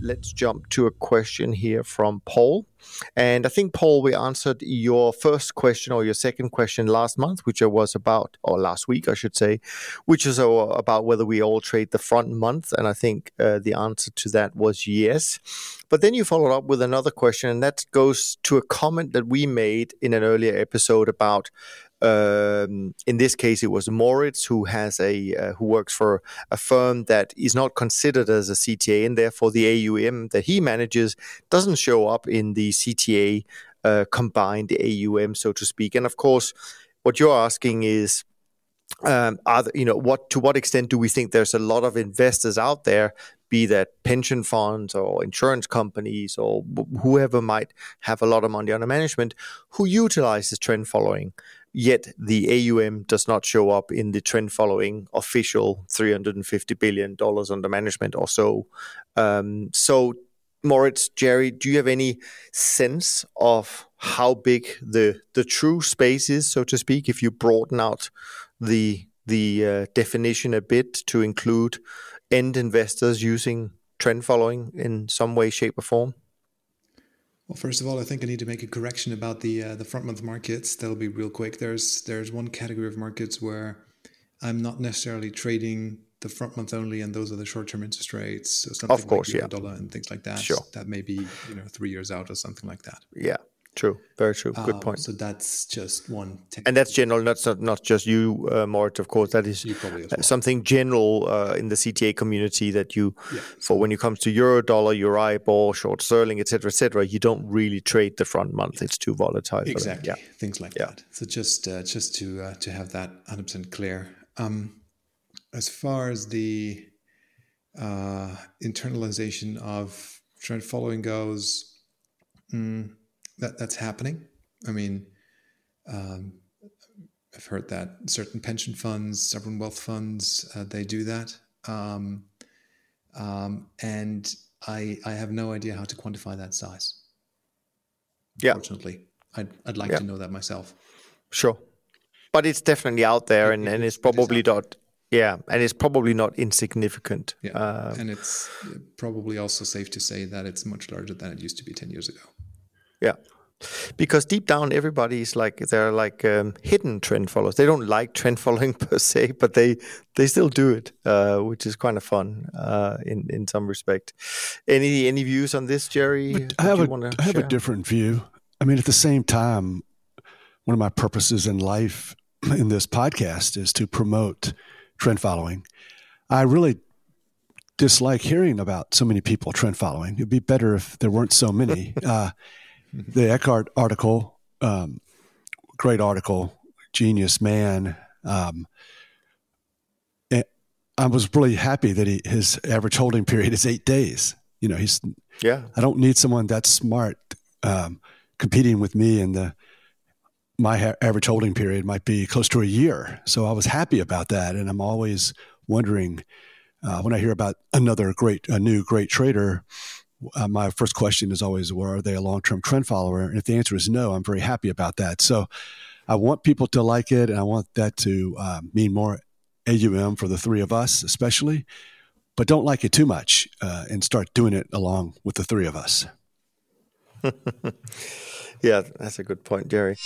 let's jump to a question here from Paul. And I think, Paul, we answered your first question or your second question last month, which was about, or last week, I should say, which is about whether we all trade the front month. And I think uh, the answer to that was yes. But then you followed up with another question, and that goes to a comment that we made in an earlier episode about um, in this case, it was Moritz who has a uh, who works for a firm that is not considered as a CTA, and therefore the AUM that he manages doesn't show up in the CTA uh, combined AUM, so to speak. And of course, what you're asking is. Um, are you know what to what extent do we think there's a lot of investors out there be that pension funds or insurance companies or whoever might have a lot of money under management who utilizes trend following yet the AUM does not show up in the trend following official $350 billion under management or so. Um, so, Moritz, Jerry, do you have any sense of how big the the true space is, so to speak, if you broaden out the the uh, definition a bit to include end investors using trend following in some way, shape, or form? Well, first of all, I think I need to make a correction about the uh, the front month markets. That'll be real quick. There's there's one category of markets where I'm not necessarily trading the front month only, and those are the short term interest rates. So something of course, like yeah, dollar and things like that. Sure, that may be you know three years out or something like that. Yeah, True, very true. Good um, point. So that's just one. And that's general, not not just you, uh, Mort. Of course, that is well. something general uh, in the CTA community that you, yeah. for when it comes to euro dollar, Euribor, short sterling, etc., etc., you don't really trade the front month. It's too volatile. Exactly, yeah. things like yeah. that. So just uh, just to uh, to have that hundred percent clear. Um, as far as the uh, internalization of trend following goes. Mm, that that's happening. I mean, um, I've heard that certain pension funds, sovereign wealth funds, uh, they do that, um, um, and I I have no idea how to quantify that size. Yeah, unfortunately, I'd I'd like yeah. to know that myself. Sure, but it's definitely out there, and, and it's probably it not. Yeah, and it's probably not insignificant. Yeah, uh, and it's probably also safe to say that it's much larger than it used to be ten years ago. Yeah. Because deep down, everybody's like they're like um, hidden trend followers. They don't like trend following per se, but they they still do it, uh, which is kind of fun uh, in in some respect. Any any views on this, Jerry? I have a I have a different view. I mean, at the same time, one of my purposes in life in this podcast is to promote trend following. I really dislike hearing about so many people trend following. It'd be better if there weren't so many. Uh, the Eckhardt article, um, great article, genius man. Um, I was really happy that he, his average holding period is eight days. You know, he's yeah. I don't need someone that smart um, competing with me, in the my average holding period might be close to a year. So I was happy about that, and I'm always wondering uh, when I hear about another great, a new great trader uh, my first question is always, well, are they a long term trend follower? And if the answer is no, I'm very happy about that. So I want people to like it, and I want that to uh, mean more AUM for the three of us, especially. But don't like it too much uh, and start doing it along with the three of us. yeah, that's a good point, Jerry.